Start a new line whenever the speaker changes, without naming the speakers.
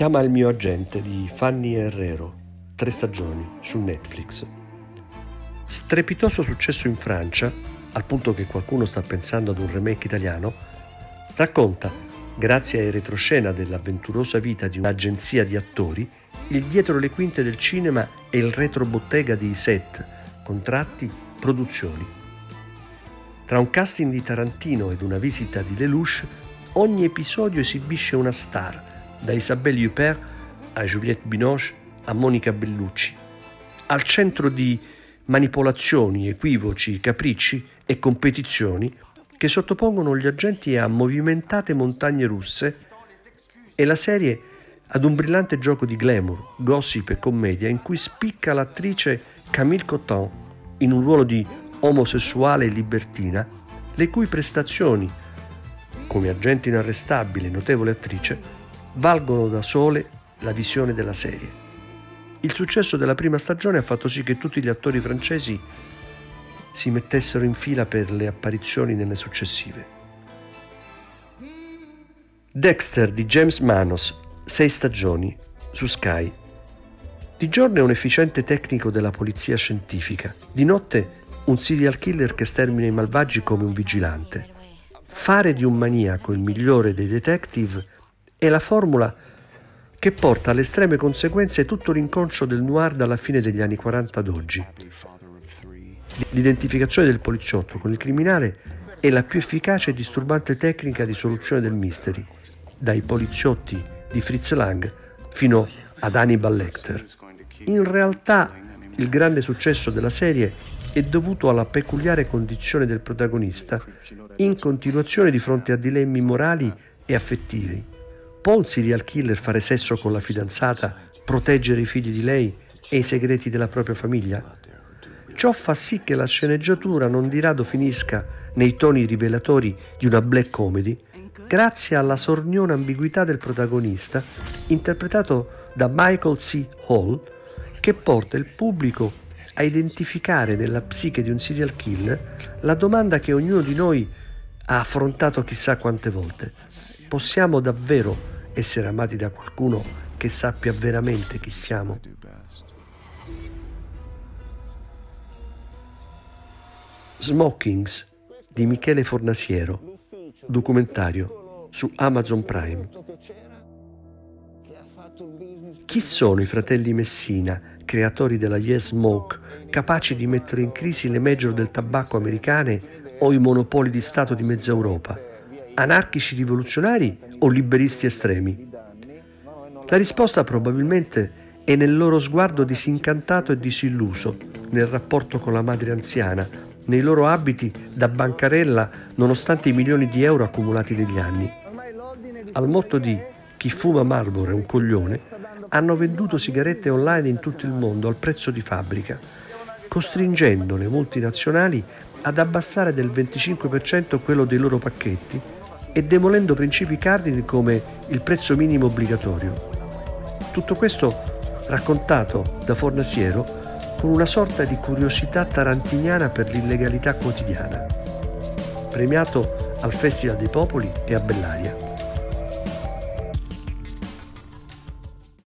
Chiama il mio agente di Fanny Herrero, tre stagioni, su Netflix. Strepitoso successo in Francia, al punto che qualcuno sta pensando ad un remake italiano, racconta, grazie ai retroscena dell'avventurosa vita di un'agenzia di attori, il dietro le quinte del cinema e il retrobottega di set, contratti, produzioni. Tra un casting di Tarantino ed una visita di Lelouch, ogni episodio esibisce una star, da Isabelle Huppert a Juliette Binoche a Monica Bellucci, al centro di manipolazioni, equivoci, capricci e competizioni che sottopongono gli agenti a movimentate montagne russe e la serie ad un brillante gioco di glamour, gossip e commedia in cui spicca l'attrice Camille Coton in un ruolo di omosessuale libertina, le cui prestazioni, come agente inarrestabile e notevole attrice, valgono da sole la visione della serie. Il successo della prima stagione ha fatto sì che tutti gli attori francesi si mettessero in fila per le apparizioni nelle successive. Dexter di James Manos, sei stagioni, su Sky. Di giorno è un efficiente tecnico della polizia scientifica, di notte un serial killer che stermina i malvagi come un vigilante. Fare di un maniaco il migliore dei detective è la formula che porta alle estreme conseguenze tutto l'inconscio del noir dalla fine degli anni 40 ad oggi. L'identificazione del poliziotto con il criminale è la più efficace e disturbante tecnica di soluzione del mystery, dai poliziotti di Fritz Lang fino ad Hannibal Lecter. In realtà il grande successo della serie è dovuto alla peculiare condizione del protagonista in continuazione di fronte a dilemmi morali e affettivi Può un serial killer fare sesso con la fidanzata, proteggere i figli di lei e i segreti della propria famiglia? Ciò fa sì che la sceneggiatura non di rado finisca nei toni rivelatori di una black comedy, grazie alla sorniona ambiguità del protagonista, interpretato da Michael C. Hall, che porta il pubblico a identificare nella psiche di un serial killer la domanda che ognuno di noi ha affrontato chissà quante volte. Possiamo davvero essere amati da qualcuno che sappia veramente chi siamo. Smokings di Michele Fornasiero, documentario su Amazon Prime. Chi sono i fratelli Messina, creatori della Yes Smoke, capaci di mettere in crisi le major del tabacco americane o i monopoli di Stato di mezza Europa? Anarchici rivoluzionari o liberisti estremi? La risposta probabilmente è nel loro sguardo disincantato e disilluso nel rapporto con la madre anziana, nei loro abiti da bancarella nonostante i milioni di euro accumulati negli anni. Al motto di chi fuma Marlboro è un coglione, hanno venduto sigarette online in tutto il mondo al prezzo di fabbrica, costringendo le multinazionali ad abbassare del 25% quello dei loro pacchetti e demolendo principi cardini come il prezzo minimo obbligatorio. Tutto questo raccontato da Fornasiero con una sorta di curiosità tarantiniana per l'illegalità quotidiana. Premiato al Festival dei Popoli e a Bellaria.